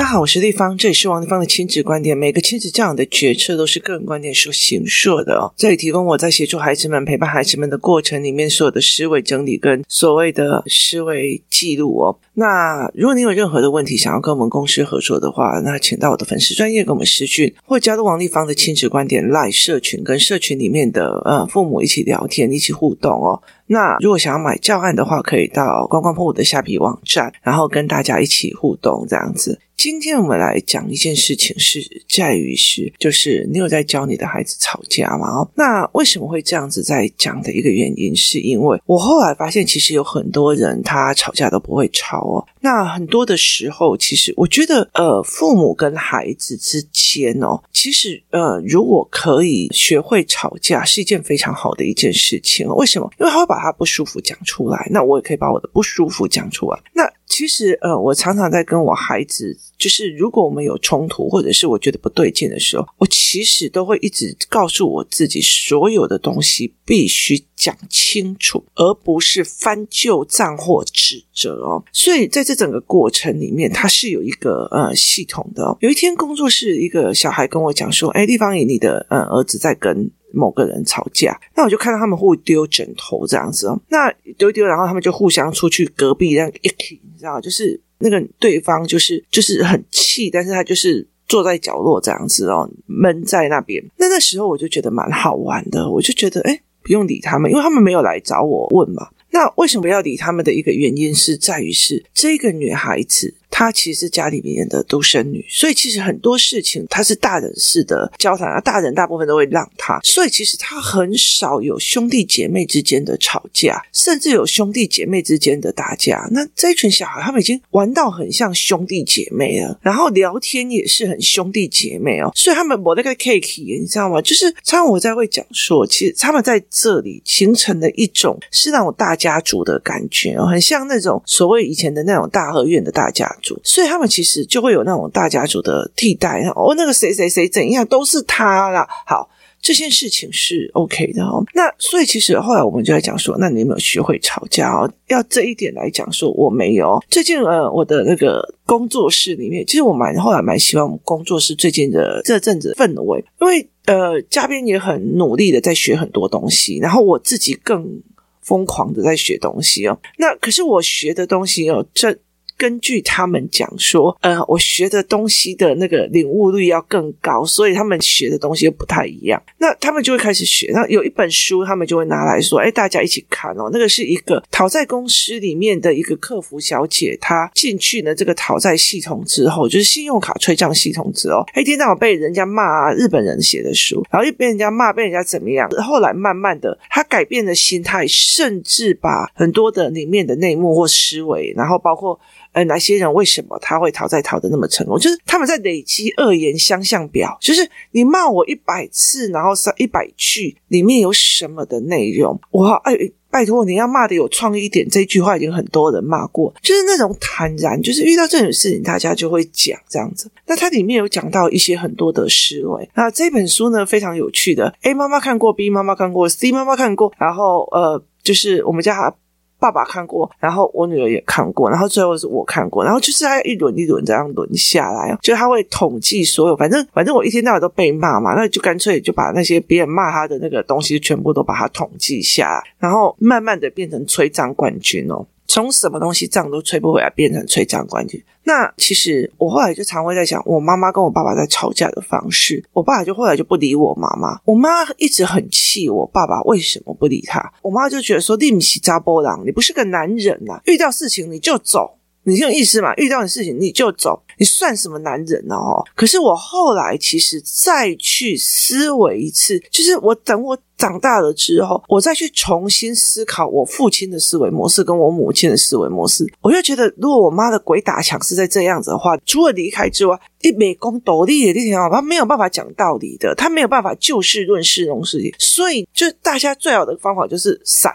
大家好，我是丽芳，这里是王立芳的亲子观点。每个亲子教养的决策都是个人观点所形塑的哦。这里提供我在协助孩子们、陪伴孩子们的过程里面所有的思维整理跟所谓的思维记录哦。那如果你有任何的问题想要跟我们公司合作的话，那请到我的粉丝专业跟我们私讯，或加入王立芳的亲子观点 LINE 社群，跟社群里面的呃父母一起聊天、一起互动哦。那如果想要买教案的话，可以到观光破的下皮网站，然后跟大家一起互动这样子。今天我们来讲一件事情，是在于是，就是你有在教你的孩子吵架吗？哦，那为什么会这样子在讲的一个原因，是因为我后来发现，其实有很多人他吵架都不会吵哦。那很多的时候，其实我觉得，呃，父母跟孩子之间哦，其实呃，如果可以学会吵架，是一件非常好的一件事情。为什么？因为他会把他不舒服讲出来，那我也可以把我的不舒服讲出来。那其实，呃，我常常在跟我孩子，就是如果我们有冲突，或者是我觉得不对劲的时候，我其实都会一直告诉我自己，所有的东西必须讲清楚，而不是翻旧账或指责哦。所以在这整个过程里面，它是有一个呃系统的哦。有一天，工作室一个小孩跟我讲说：“哎，丽芳姨，你的呃儿子在跟。”某个人吵架，那我就看到他们互丢枕头这样子哦。那丢丢，然后他们就互相出去隔壁这样一起，你知道，就是那个对方就是就是很气，但是他就是坐在角落这样子哦，闷在那边。那那时候我就觉得蛮好玩的，我就觉得哎，不用理他们，因为他们没有来找我问嘛。那为什么要理他们的一个原因是在于是这个女孩子。她其实是家里面的独生女，所以其实很多事情她是大人式的交谈啊，大人大部分都会让她，所以其实她很少有兄弟姐妹之间的吵架，甚至有兄弟姐妹之间的打架。那这一群小孩他们已经玩到很像兄弟姐妹了，然后聊天也是很兄弟姐妹哦，所以他们我那个 cake 你知道吗？就是常常我在会讲说，其实他们在这里形成了一种是那种大家族的感觉哦，很像那种所谓以前的那种大合院的大家族。所以他们其实就会有那种大家族的替代哦，那个谁谁谁怎样都是他啦。好，这件事情是 OK 的哦。那所以其实后来我们就在讲说，那你有没有学会吵架哦？要这一点来讲说，我没有。最近呃，我的那个工作室里面，其实我蛮后来蛮喜欢我们工作室最近的这阵子氛围，因为呃，嘉宾也很努力的在学很多东西，然后我自己更疯狂的在学东西哦。那可是我学的东西哦，这。根据他们讲说，呃，我学的东西的那个领悟率要更高，所以他们学的东西又不太一样。那他们就会开始学。那有一本书，他们就会拿来说：“哎，大家一起看哦。”那个是一个讨债公司里面的一个客服小姐，她进去了这个讨债系统之后，就是信用卡催账系统之后，一天到晚被人家骂日本人写的书，然后又被人家骂，被人家怎么样？后来慢慢的，她改变了心态，甚至把很多的里面的内幕或思维，然后包括。呃，哪些人为什么他会讨债讨得那么成功？就是他们在累积恶言相向表，就是你骂我一百次，然后上一百句里面有什么的内容？哇，哎，拜托你要骂的有创意一点，这句话已经很多人骂过，就是那种坦然，就是遇到这种事情，大家就会讲这样子。那它里面有讲到一些很多的思维。那这本书呢，非常有趣的。A 妈妈看过，B 妈妈看过，C 妈妈看过，然后呃，就是我们家。爸爸看过，然后我女儿也看过，然后最后是我看过，然后就是他一轮一轮这样轮下来，就他会统计所有，反正反正我一天到晚都被骂嘛，那就干脆就把那些别人骂他的那个东西全部都把它统计下，然后慢慢的变成催账冠军哦。从什么东西账都催不回来，变成催账冠军。那其实我后来就常会在想，我妈妈跟我爸爸在吵架的方式，我爸就后来就不理我妈妈，我妈一直很气我爸爸为什么不理他，我妈就觉得说，你不是查甫人，你不是个男人呐、遇到事情你就走。你这种意思嘛？遇到的事情你就走，你算什么男人呢？哦，可是我后来其实再去思维一次，就是我等我长大了之后，我再去重新思考我父亲的思维模式跟我母亲的思维模式，我就觉得，如果我妈的鬼打墙是在这样子的话，除了离开之外，一美工斗笠的那条，他没有办法讲道理的，他没有办法就事论事这种事情，所以就大家最好的方法就是散。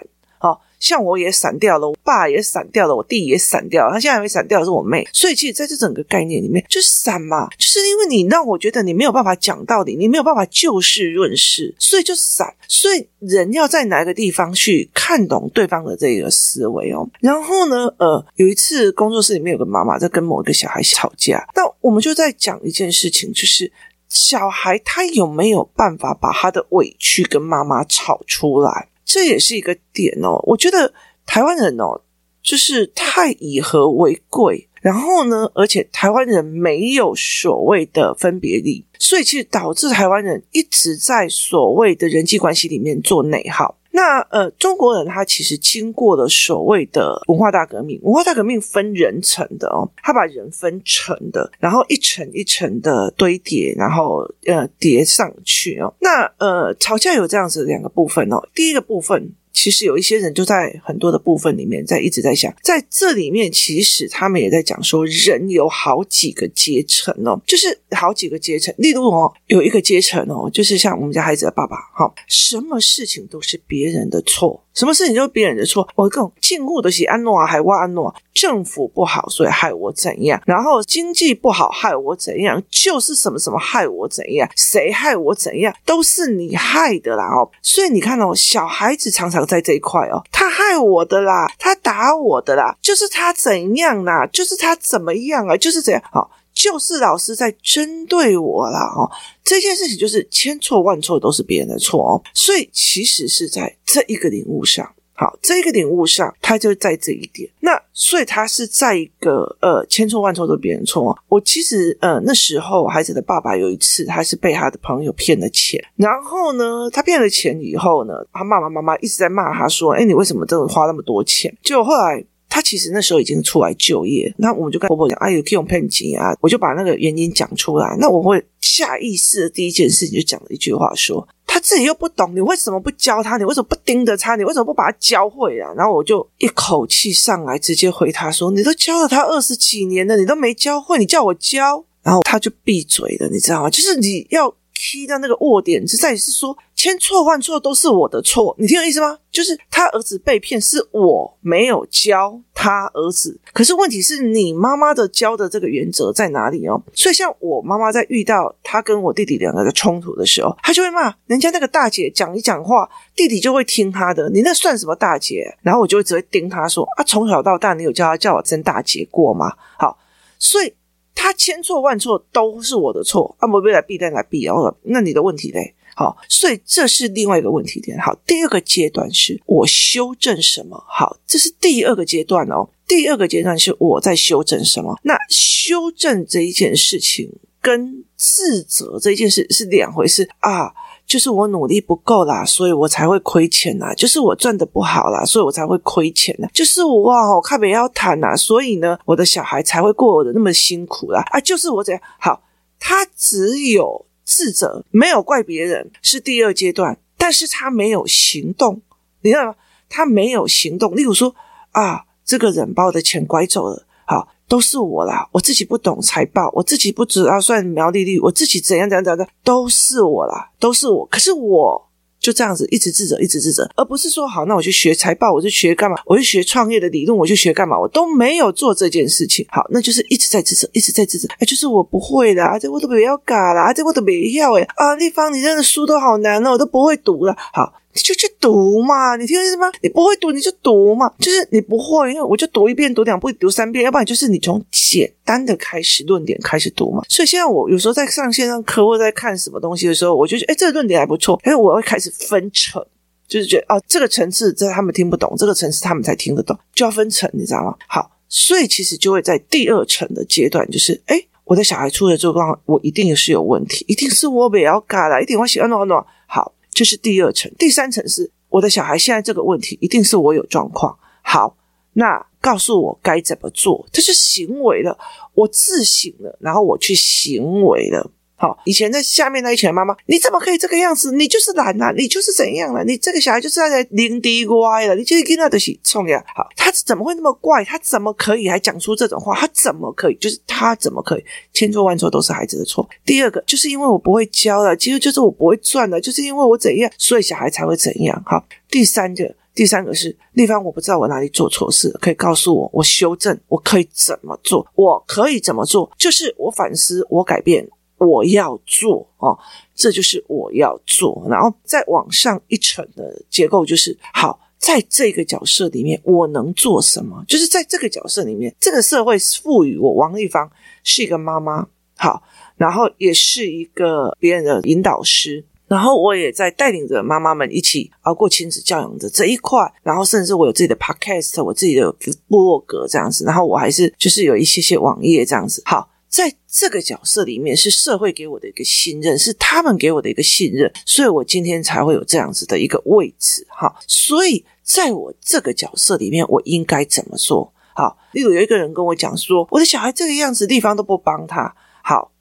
像我也散掉了，我爸也散掉了，我弟也散掉了，他现在还没散掉的是我妹。所以其实在这整个概念里面，就是闪嘛，就是因为你让我觉得你没有办法讲道理，你没有办法就事论事，所以就散。所以人要在哪个地方去看懂对方的这个思维哦。然后呢，呃，有一次工作室里面有个妈妈在跟某一个小孩吵架，那我们就在讲一件事情，就是小孩他有没有办法把他的委屈跟妈妈吵出来？这也是一个点哦。我觉得台湾人哦，就是太以和为贵。然后呢，而且台湾人没有所谓的分别力，所以其实导致台湾人一直在所谓的人际关系里面做内耗。那呃，中国人他其实经过了所谓的文化大革命，文化大革命分人层的哦，他把人分层的，然后一层一层的堆叠，然后呃叠上去哦。那呃，吵架有这样子两个部分哦，第一个部分。其实有一些人就在很多的部分里面在一直在想，在这里面其实他们也在讲说，人有好几个阶层哦，就是好几个阶层。例如哦，有一个阶层哦，就是像我们家孩子的爸爸，哈，什么事情都是别人的错。什么事情就是别人的错，我更近乎的是安诺啊，还挖安诺，政府不好，所以害我怎样？然后经济不好，害我怎样？就是什么什么害我怎样？谁害我怎样？都是你害的啦哦！所以你看哦，小孩子常常在这一块哦，他害我的啦，他打我的啦，就是他怎样啦，就是他怎么样啊，就是这样好。就是老师在针对我啦，哦，这件事情就是千错万错都是别人的错哦，所以其实是在这一个领悟上，好，这一个领悟上，他就在这一点。那所以他是在一个呃千错万错都是别人错哦。我其实呃那时候孩子的爸爸有一次，他是被他的朋友骗了钱，然后呢，他骗了钱以后呢，他爸爸妈妈一直在骂他说：“哎，你为什么真的花那么多钱？”就后来。他其实那时候已经出来就业，那我们就跟婆婆讲：“哎，有可以用骗钱啊！”我就把那个原因讲出来。那我会下意识的第一件事情就讲了一句话：“说他自己又不懂，你为什么不教他？你为什么不盯着他？你为什么不把他教会啊？”然后我就一口气上来，直接回他说：“你都教了他二十几年了，你都没教会，你叫我教？”然后他就闭嘴了，你知道吗？就是你要。踢到那个握点，是在于是说千错万错都是我的错，你听我意思吗？就是他儿子被骗，是我没有教他儿子。可是问题是你妈妈的教的这个原则在哪里哦？所以像我妈妈在遇到他跟我弟弟两个的冲突的时候，他就会骂人家那个大姐讲一讲话，弟弟就会听他的。你那算什么大姐？然后我就会只会盯他说啊，从小到大你有叫他叫我真大姐过吗？好，所以。他千错万错都是我的错，啊，我未来必然来必哦，那你的问题嘞？好，所以这是另外一个问题点。好，第二个阶段是我修正什么？好，这是第二个阶段哦。第二个阶段是我在修正什么？那修正这一件事情跟自责这一件事是两回事啊。就是我努力不够啦，所以我才会亏钱呐。就是我赚的不好啦，所以我才会亏钱呐。就是我哇，我看别人要谈呐，所以呢，我的小孩才会过得那么辛苦啦。啊，就是我怎样好，他只有自责，没有怪别人，是第二阶段，但是他没有行动，你知道吗？他没有行动。例如说啊，这个人把我的钱拐走了，都是我啦，我自己不懂财报，我自己不知道算毛利率，我自己怎样怎样怎样，都是我啦，都是我。可是我就这样子一直自责，一直自责，而不是说好，那我去学财报，我就学干嘛？我去学创业的理论，我就学干嘛？我都没有做这件事情。好，那就是一直在自责，一直在自责。哎，就是我不会啦，这我都不要搞啦，这我都没要诶啊，丽芳，你这个书都好难哦，我都不会读了。好。你就去读嘛，你听我意思吗？你不会读你就读嘛，就是你不会，因为我就读一遍、读两遍、读三遍，要不然就是你从简单的开始论点开始读嘛。所以现在我有时候在上线上课或在看什么东西的时候，我就觉得，哎，这个论点还不错，哎，我会开始分层，就是觉得哦，这个层次这他们听不懂，这个层次他们才听得懂，就要分层，你知道吗？好，所以其实就会在第二层的阶段，就是哎，我的小孩出了状况，我一定是有问题，一定是我不要改了，一定我喜欢弄弄好。这是第二层，第三层是我的小孩现在这个问题，一定是我有状况。好，那告诉我该怎么做，这是行为了，我自省了，然后我去行为了。好，以前在下面那一群妈妈，你怎么可以这个样子？你就是懒呐、啊，你就是怎样了？你这个小孩就是在零低歪了，你就是跟他的起冲呀。好，他怎么会那么怪？他怎么可以还讲出这种话？他怎么可以？就是他怎么可以？千错万错都是孩子的错。第二个，就是因为我不会教了，其实就是我不会赚了，就是因为我怎样，所以小孩才会怎样。好，第三个，第三个是丽芳，我不知道我哪里做错事，可以告诉我，我修正，我可以怎么做？我可以怎么做？就是我反思，我改变。我要做哦，这就是我要做。然后再往上一层的结构就是，好，在这个角色里面，我能做什么？就是在这个角色里面，这个社会赋予我王丽芳是一个妈妈，好，然后也是一个别人的引导师。然后我也在带领着妈妈们一起熬过亲子教养的这一块，然后甚至我有自己的 podcast，我自己的部落格这样子，然后我还是就是有一些些网页这样子。好，在这个角色里面是社会给我的一个信任，是他们给我的一个信任，所以我今天才会有这样子的一个位置。哈，所以在我这个角色里面，我应该怎么做？好，例如有一个人跟我讲说，我的小孩这个样子，地方都不帮他。好，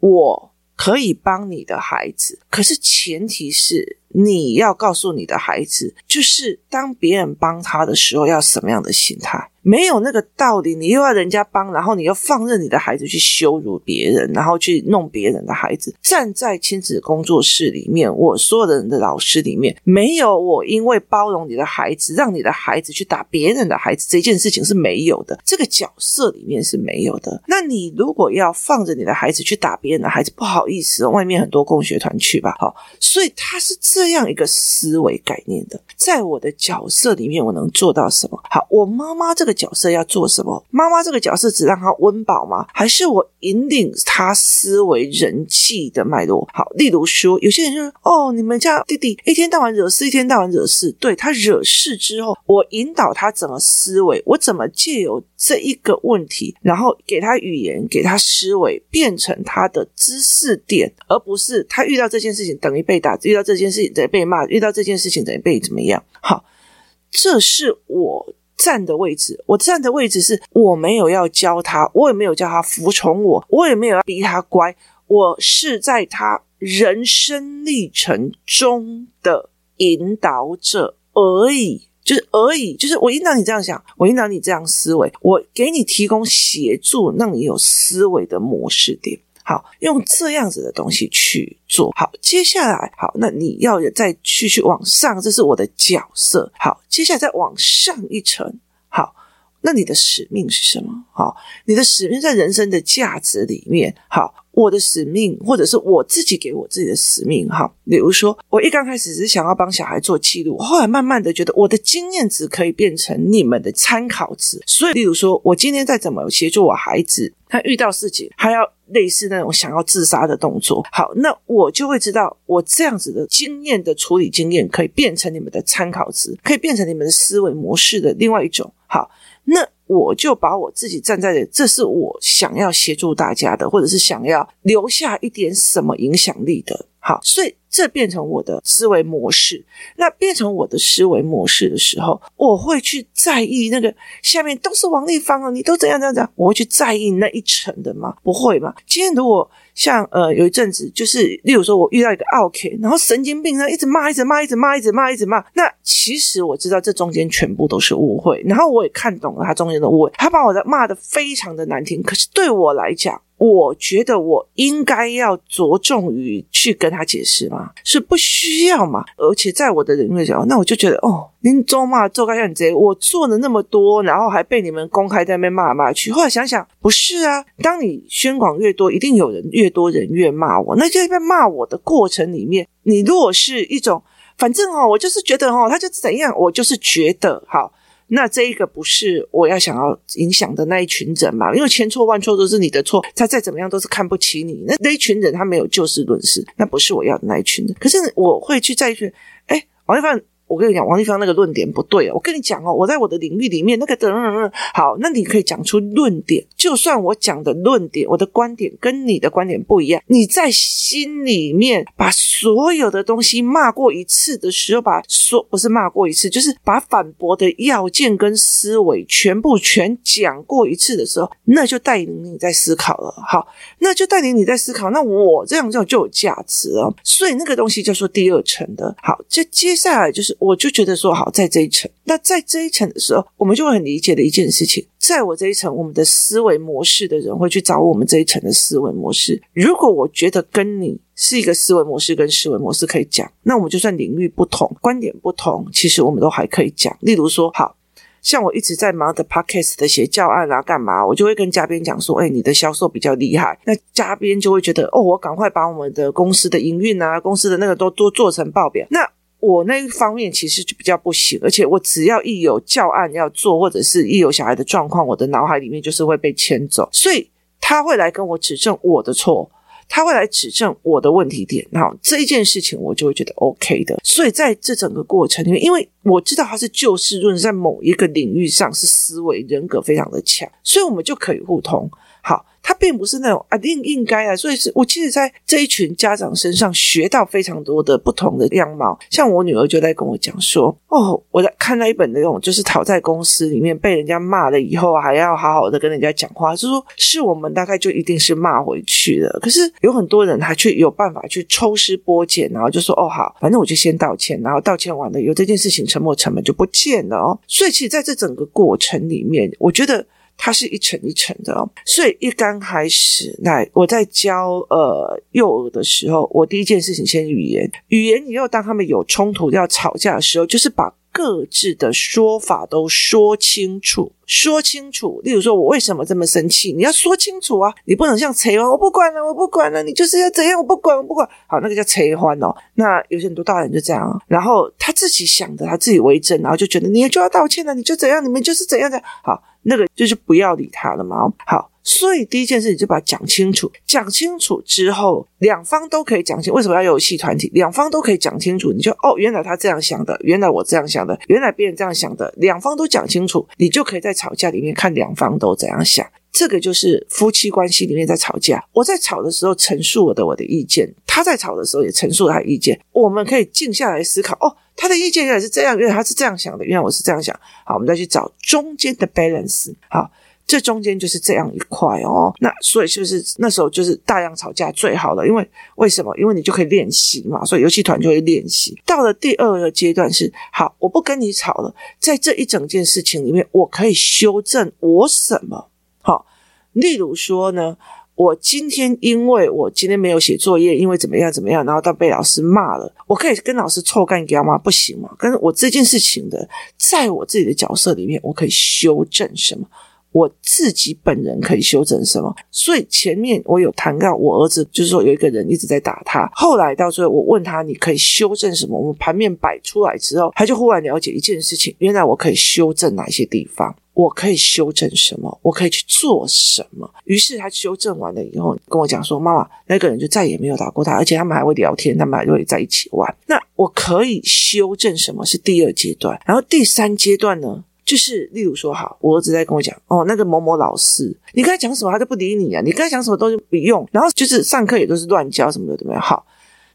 我。可以帮你的孩子，可是前提是你要告诉你的孩子，就是当别人帮他的时候，要什么样的心态。没有那个道理，你又要人家帮，然后你又放任你的孩子去羞辱别人，然后去弄别人的孩子。站在亲子工作室里面，我所有的人的老师里面，没有我因为包容你的孩子，让你的孩子去打别人的孩子这件事情是没有的。这个角色里面是没有的。那你如果要放着你的孩子去打别人的孩子，不好意思，外面很多共学团去吧。好，所以他是这样一个思维概念的。在我的角色里面，我能做到什么？好，我妈妈这个。角色要做什么？妈妈这个角色只让他温饱吗？还是我引领他思维人际的脉络？好，例如说，有些人就说：“哦，你们家弟弟一天到晚惹事，一天到晚惹事。”对，他惹事之后，我引导他怎么思维？我怎么借由这一个问题，然后给他语言，给他思维，变成他的知识点，而不是他遇到这件事情等于被打，遇到这件事情等于被骂，遇到这件事情等于被怎么样？好，这是我。站的位置，我站的位置是我没有要教他，我也没有叫他服从我，我也没有要逼他乖，我是在他人生历程中的引导者而已，就是而已，就是我引导你这样想，我引导你这样思维，我给你提供协助，让你有思维的模式点。好，用这样子的东西去做好。接下来，好，那你要再继续往上，这是我的角色。好，接下来再往上一层。好，那你的使命是什么？好，你的使命在人生的价值里面。好，我的使命，或者是我自己给我自己的使命。好，比如说，我一刚开始是想要帮小孩做记录，后来慢慢的觉得我的经验值可以变成你们的参考值。所以，例如说我今天再怎么协助我孩子。他遇到事情，还要类似那种想要自杀的动作。好，那我就会知道，我这样子的经验的处理经验，可以变成你们的参考值，可以变成你们的思维模式的另外一种。好，那我就把我自己站在，这是我想要协助大家的，或者是想要留下一点什么影响力的。好，所以这变成我的思维模式。那变成我的思维模式的时候，我会去在意那个下面都是王丽芳啊，你都怎样怎样怎样，我会去在意那一层的吗？不会嘛。今天如果像呃有一阵子，就是例如说我遇到一个 OK，，然后神经病呢一直骂，一直骂，一直骂，一直骂，一直骂。那其实我知道这中间全部都是误会，然后我也看懂了他中间的误会，他把我的骂得非常的难听。可是对我来讲，我觉得我应该要着重于去跟他解释吗？是不需要嘛？而且在我的领域讲，那我就觉得哦，您咒骂做开像你这，我做了那么多，然后还被你们公开在那边骂来骂去。后来想想，不是啊，当你宣广越多，一定有人越多人越骂我。那就在骂我的过程里面，你如果是一种，反正哦，我就是觉得哦，他就怎样，我就是觉得好。那这一个不是我要想要影响的那一群人嘛？因为千错万错都是你的错，他再怎么样都是看不起你。那那一群人他没有就事论事，那不是我要的那一群人。可是我会去再去，哎，王一凡。我跟你讲，王立芳那个论点不对哦。我跟你讲哦，我在我的领域里面那个等等等，好，那你可以讲出论点。就算我讲的论点，我的观点跟你的观点不一样，你在心里面把所有的东西骂过一次的时候，把说不是骂过一次，就是把反驳的要件跟思维全部全讲过一次的时候，那就带领你在思考了。好，那就带领你在思考。那我这样这样就有价值了。所以那个东西叫做第二层的。好，这接下来就是。我就觉得说好，在这一层，那在这一层的时候，我们就会很理解的一件事情，在我这一层，我们的思维模式的人会去找我们这一层的思维模式。如果我觉得跟你是一个思维模式跟思维模式可以讲，那我们就算领域不同、观点不同，其实我们都还可以讲。例如说，好像我一直在忙的 podcast 的写教案啊，干嘛，我就会跟嘉宾讲说，哎，你的销售比较厉害，那嘉宾就会觉得，哦，我赶快把我们的公司的营运啊，公司的那个都都做成报表，那。我那一方面其实就比较不行，而且我只要一有教案要做，或者是一有小孩的状况，我的脑海里面就是会被牵走，所以他会来跟我指正我的错。他会来指正我的问题点，好，这一件事情我就会觉得 OK 的。所以在这整个过程里面，因为我知道他是就事论，在某一个领域上是思维人格非常的强，所以我们就可以互通。好。他并不是那种啊，应应该啊，所以是我其实，在这一群家长身上学到非常多的不同的样貌。像我女儿就在跟我讲说：“哦，我在看那一本那种，就是讨债公司里面被人家骂了以后，还要好好的跟人家讲话，就是说是我们大概就一定是骂回去的。可是有很多人他却有办法去抽丝剥茧，然后就说：哦，好，反正我就先道歉，然后道歉完了，有这件事情沉没成本就不见了哦。所以其实在这整个过程里面，我觉得。它是一层一层的哦，所以一刚开始，来我在教呃幼儿的时候，我第一件事情先语言，语言以后当他们有冲突要吵架的时候，就是把各自的说法都说清楚，说清楚。例如说，我为什么这么生气，你要说清楚啊，你不能像催婚，我不管了，我不管了，你就是要怎样，我不管，我不管。好，那个叫催婚哦。那有些很多大人就这样，然后他自己想的，他自己为真，然后就觉得你就要道歉了，你就怎样，你们就是怎样的。好。那个就是不要理他了嘛。好，所以第一件事你就把它讲清楚，讲清楚之后，两方都可以讲清。为什么要游戏团体？两方都可以讲清楚，你就哦，原来他这样想的，原来我这样想的，原来别人这样想的，两方都讲清楚，你就可以在吵架里面看两方都怎样想。这个就是夫妻关系里面在吵架。我在吵的时候陈述我的我的意见，他在吵的时候也陈述他的意见，我们可以静下来思考哦。他的意见原来是这样，原来他是这样想的，原来我是这样想。好，我们再去找中间的 balance。好，这中间就是这样一块哦。那所以是不是那时候就是大量吵架最好了？因为为什么？因为你就可以练习嘛。所以游戏团就会练习。到了第二个阶段是，好，我不跟你吵了。在这一整件事情里面，我可以修正我什么？好，例如说呢。我今天因为我今天没有写作业，因为怎么样怎么样，然后到被老师骂了，我可以跟老师臭干譙吗？不行吗？跟我这件事情的，在我自己的角色里面，我可以修正什么？我自己本人可以修正什么？所以前面我有谈到，我儿子就是说有一个人一直在打他，后来到最后我问他，你可以修正什么？我们盘面摆出来之后，他就忽然了解一件事情，原来我可以修正哪些地方。我可以修正什么？我可以去做什么？于是他修正完了以后，跟我讲说：“妈妈，那个人就再也没有打过他，而且他们还会聊天，他们还会在一起玩。”那我可以修正什么？是第二阶段。然后第三阶段呢，就是例如说，好，我儿子在跟我讲：“哦，那个某某老师，你跟他讲什么，他都不理你啊！你跟他讲什么东西不用，然后就是上课也都是乱教什么的，怎么样？好，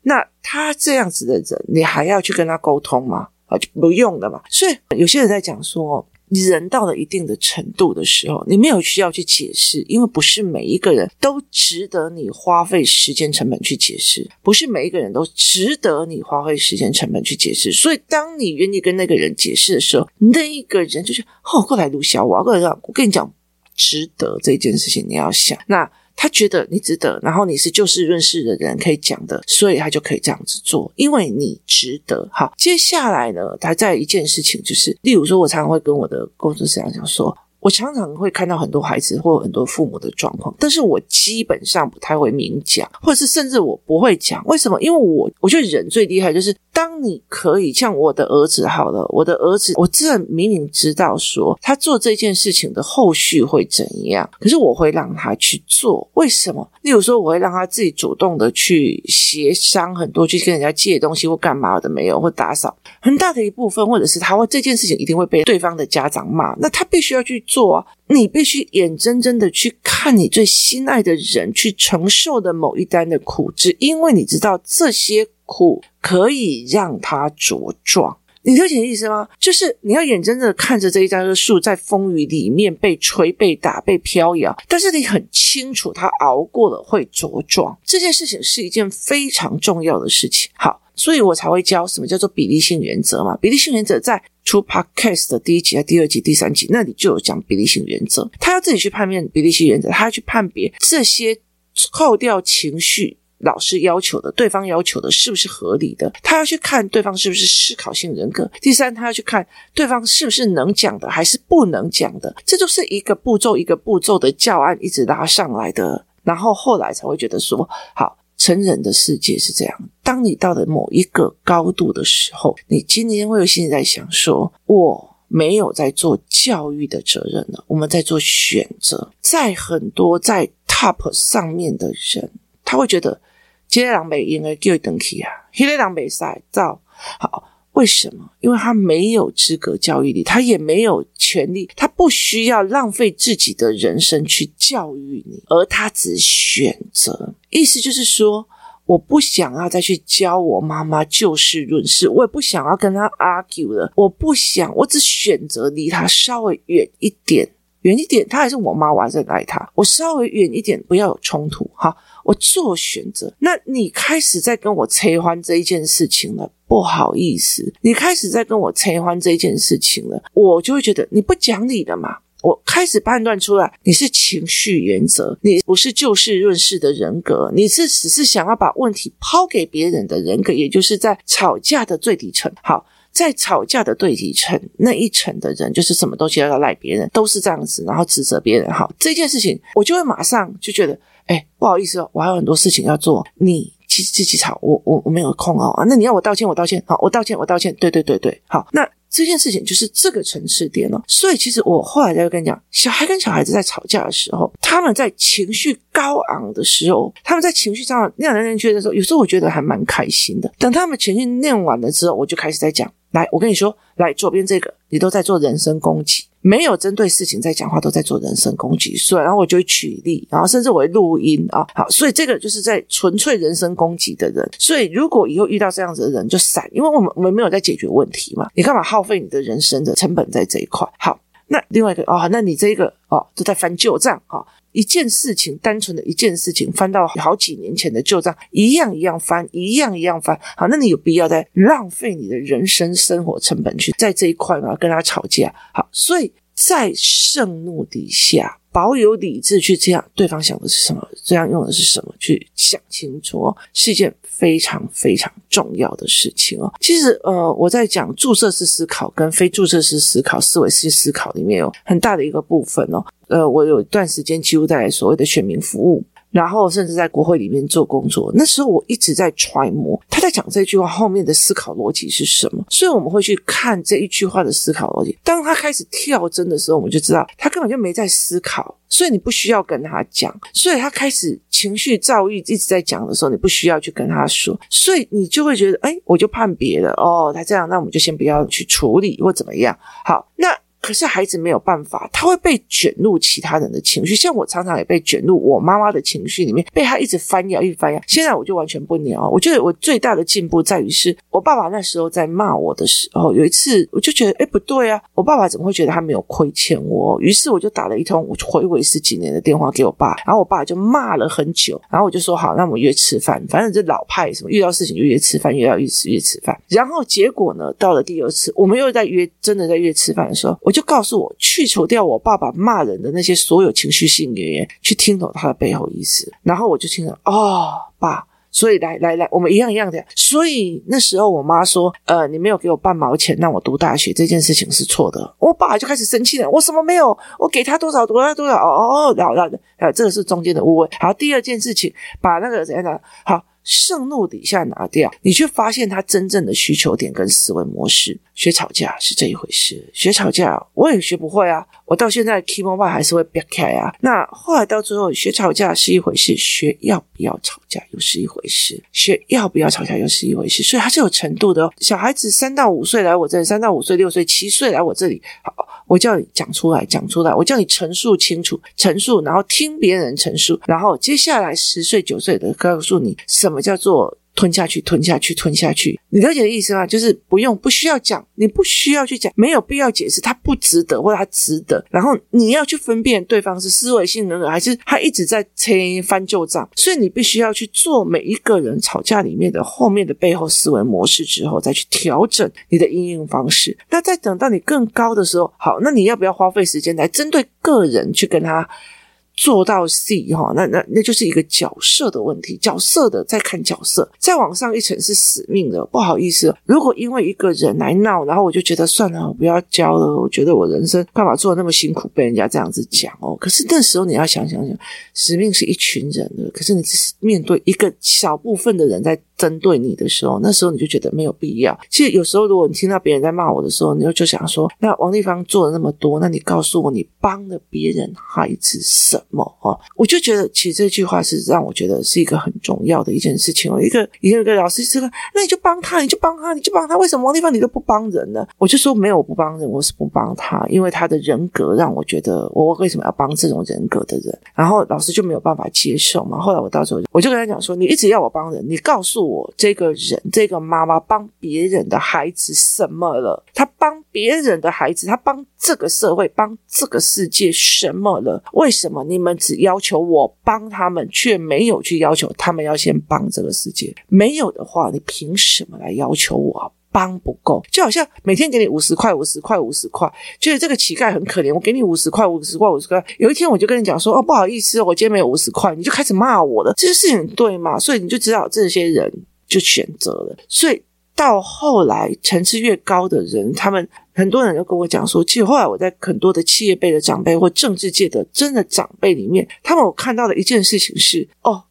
那他这样子的人，你还要去跟他沟通吗？啊，就不用的嘛。所以有些人在讲说。人到了一定的程度的时候，你没有需要去解释，因为不是每一个人都值得你花费时间成本去解释，不是每一个人都值得你花费时间成本去解释。所以，当你愿意跟那个人解释的时候，那一个人就是哦，过来录小我要，过来让我跟你讲，值得这件事情，你要想那。他觉得你值得，然后你是就事论事的人，可以讲的，所以他就可以这样子做，因为你值得。好，接下来呢，他在一件事情就是，例如说，我常常会跟我的工作室长讲说。我常常会看到很多孩子或很多父母的状况，但是我基本上不太会明讲，或者是甚至我不会讲。为什么？因为我我觉得人最厉害就是，当你可以像我的儿子好了，我的儿子，我自然明明知道说他做这件事情的后续会怎样，可是我会让他去做。为什么？例如说，我会让他自己主动的去协商很多，去跟人家借东西或干嘛的没有，或打扫很大的一部分，或者是他会这件事情一定会被对方的家长骂，那他必须要去。做，你必须眼睁睁的去看你最心爱的人去承受的某一单的苦，只因为你知道这些苦可以让他茁壮。你了解意思吗？就是你要眼睁睁的看着这一棵树在风雨里面被吹、被打、被飘摇，但是你很清楚，他熬过了会茁壮。这件事情是一件非常重要的事情。好。所以我才会教什么叫做比例性原则嘛？比例性原则在出 Podcast 的第一集、第二集、第三集那里就有讲比例性原则。他要自己去判别比例性原则，他要去判别这些扣掉情绪，老师要求的、对方要求的是不是合理的。他要去看对方是不是思考性人格。第三，他要去看对方是不是能讲的，还是不能讲的。这就是一个步骤一个步骤的教案一直拉上来的，然后后来才会觉得说好。成人的世界是这样，当你到了某一个高度的时候，你今天会有心里在想说，我没有在做教育的责任了，我们在做选择，在很多在 top 上面的人，他会觉得今天狼狈应该叫等起啊，今天狼狈赛造好。为什么？因为他没有资格教育你，他也没有权利，他不需要浪费自己的人生去教育你，而他只选择。意思就是说，我不想要再去教我妈妈就事论事，我也不想要跟他 argue 了，我不想，我只选择离他稍微远一点，远一点。他还是我妈，我还是爱他。我稍微远一点，不要有冲突。哈，我做选择。那你开始在跟我催欢这一件事情了。不好意思，你开始在跟我催欢这件事情了，我就会觉得你不讲理的嘛。我开始判断出来你是情绪原则，你不是就事论事的人格，你是只是想要把问题抛给别人的人格，也就是在吵架的最底层。好，在吵架的最底层那一层的人，就是什么东西都要赖别人，都是这样子，然后指责别人。好，这件事情我就会马上就觉得，哎，不好意思哦，我还有很多事情要做，你。自自己吵，我我我没有空哦！那你要我道歉，我道歉，好，我道歉，我道歉，对对对对，好。那这件事情就是这个层次点了。所以其实我后来就跟你讲，小孩跟小孩子在吵架的时候，他们在情绪高昂的时候，他们在情绪上那样的觉得说，有时候我觉得还蛮开心的。等他们情绪念完了之后，我就开始在讲，来，我跟你说，来左边这个，你都在做人身攻击。没有针对事情在讲话，都在做人身攻击，所以然后我就会举例，然后甚至我会录音啊，好，所以这个就是在纯粹人身攻击的人。所以如果以后遇到这样子的人，就散，因为我们我们没有在解决问题嘛，你干嘛耗费你的人生的成本在这一块？好，那另外一个哦，那你这个哦，都在翻旧账啊。一件事情，单纯的一件事情，翻到好几年前的旧账，一样一样翻，一样一样翻。好，那你有必要在浪费你的人生生活成本去在这一块吗？跟他吵架？好，所以在盛怒底下。保有理智去这样，对方想的是什么？这样用的是什么？去想清楚哦，是一件非常非常重要的事情哦。其实，呃，我在讲注射式思考跟非注射式思考、思维式思考里面有很大的一个部分哦。呃，我有一段时间几乎在所谓的选民服务。然后甚至在国会里面做工作，那时候我一直在揣摩他在讲这句话后面的思考逻辑是什么，所以我们会去看这一句话的思考逻辑。当他开始跳针的时候，我们就知道他根本就没在思考，所以你不需要跟他讲。所以他开始情绪躁郁一直在讲的时候，你不需要去跟他说，所以你就会觉得，哎，我就判别了哦，他这样，那我们就先不要去处理或怎么样。好，那。可是孩子没有办法，他会被卷入其他人的情绪，像我常常也被卷入我妈妈的情绪里面，被他一直翻咬，一直翻咬。现在我就完全不鸟。我觉得我最大的进步在于是，我爸爸那时候在骂我的时候，有一次我就觉得，诶，不对啊，我爸爸怎么会觉得他没有亏欠我？于是我就打了一通我回味十几年的电话给我爸，然后我爸就骂了很久，然后我就说好，那我们约吃饭，反正这老派什么，遇到事情就约吃饭，约要一直约吃饭。然后结果呢，到了第二次，我们又在约，真的在约吃饭的时候，我。就告诉我去除掉我爸爸骂人的那些所有情绪性语言，去听懂他的背后意思。然后我就听了，哦，爸，所以来来来，我们一样一样的。所以那时候我妈说，呃，你没有给我半毛钱让我读大学，这件事情是错的。我爸就开始生气了，我什么没有？我给他多少多少多少？哦哦，然后然后，呃，这个是中间的误会。好，第二件事情，把那个怎样的好。盛怒底下拿掉，你却发现他真正的需求点跟思维模式。学吵架是这一回事，学吵架我也学不会啊，我到现在 keyboard 还是会别开啊。那后来到最后，学吵架是一回事，学要不要吵架又是一回事，学要不要吵架又是一回事，所以它是有程度的哦。小孩子三到五岁来我这里，三到五岁、六岁、七岁来我这里，好，我叫你讲出来，讲出来，我叫你陈述清楚，陈述，然后听别人陈述，然后接下来十岁、九岁的告诉你。什么叫做吞下去？吞下去，吞下去。你了解的意思吗？就是不用，不需要讲，你不需要去讲，没有必要解释，他不值得，或者他值得。然后你要去分辨对方是思维性人格，还是他一直在切翻旧账。所以你必须要去做每一个人吵架里面的后面的背后思维模式之后，再去调整你的应用方式。那再等到你更高的时候，好，那你要不要花费时间来针对个人去跟他？做到 C 哈，那那那就是一个角色的问题，角色的再看角色，再往上一层是使命的。不好意思，如果因为一个人来闹，然后我就觉得算了，我不要教了。我觉得我人生干嘛做的那么辛苦，被人家这样子讲哦。可是那时候你要想想想，使命是一群人的，可是你只是面对一个小部分的人在针对你的时候，那时候你就觉得没有必要。其实有时候，如果你听到别人在骂我的时候，你就就想说：那王立芳做了那么多，那你告诉我，你帮了别人孩子什么？哦，我就觉得其实这句话是让我觉得是一个很重要的一件事情。哦，一个一个一个老师说：那你就帮他，你就帮他，你就帮他。为什么王立芳你都不帮人呢？我就说没有，我不帮人，我是不帮他，因为他的人格让我觉得我为什么要帮这种人格的人？然后老师就没有办法接受嘛。后来我到时候我就跟他讲说：你一直要我帮人，你告诉我。这个人，这个妈妈帮别人的孩子什么了？他帮别人的孩子，他帮这个社会，帮这个世界什么了？为什么你们只要求我帮他们，却没有去要求他们要先帮这个世界？没有的话，你凭什么来要求我帮不够？就好像每天给你五十块、五十块、五十块，觉得这个乞丐很可怜。我给你五十块、五十块、五十块，有一天我就跟你讲说：“哦，不好意思，我今天没有五十块。”你就开始骂我了，这些事情对吗？所以你就知道这些人。就选择了，所以到后来层次越高的人，他们很多人都跟我讲说，其实后来我在很多的企业辈的长辈或政治界的真的长辈里面，他们我看到的一件事情是，哦，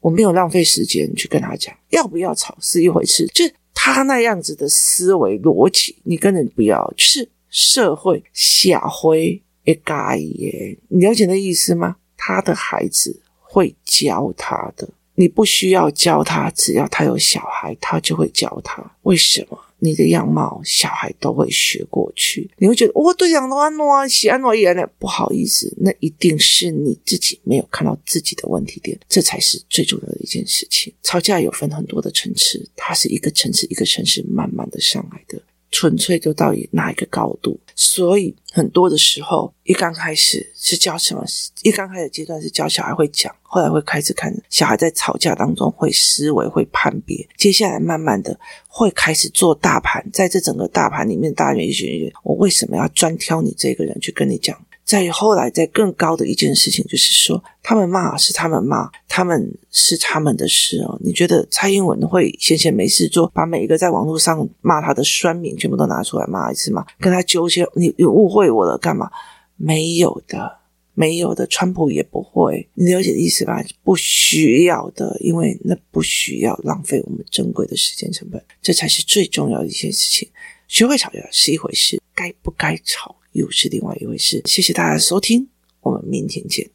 我没有浪费时间去跟他讲要不要吵是一回事，就他那样子的思维逻辑，你根本不要，就是社会下灰一嘎耶，你了解那意思吗？他的孩子会教他的。你不需要教他，只要他有小孩，他就会教他。为什么？你的样貌，小孩都会学过去。你会觉得，哦，对呀，诺安诺啊喜安诺言呢，不好意思，那一定是你自己没有看到自己的问题点，这才是最重要的一件事情。吵架有分很多的层次，它是一个层次一个层次慢慢的上来的。纯粹就到哪一个高度？所以很多的时候，一刚开始是教什么？一刚开始阶段是教小孩会讲，后来会开始看小孩在吵架当中会思维、会判别。接下来慢慢的会开始做大盘，在这整个大盘里面，大圆圆圆，我为什么要专挑你这个人去跟你讲？再后来，再更高的一件事情，就是说，他们骂是他们骂，他们是他们的事哦。你觉得蔡英文会闲闲没事做，把每一个在网络上骂他的酸民全部都拿出来骂一次吗？跟他纠结，你你误会我了干嘛？没有的，没有的，川普也不会。你了解的意思吧？不需要的，因为那不需要浪费我们珍贵的时间成本，这才是最重要的一件事情。学会吵架是一回事，该不该吵？又是另外一回事。谢谢大家收听，我们明天见。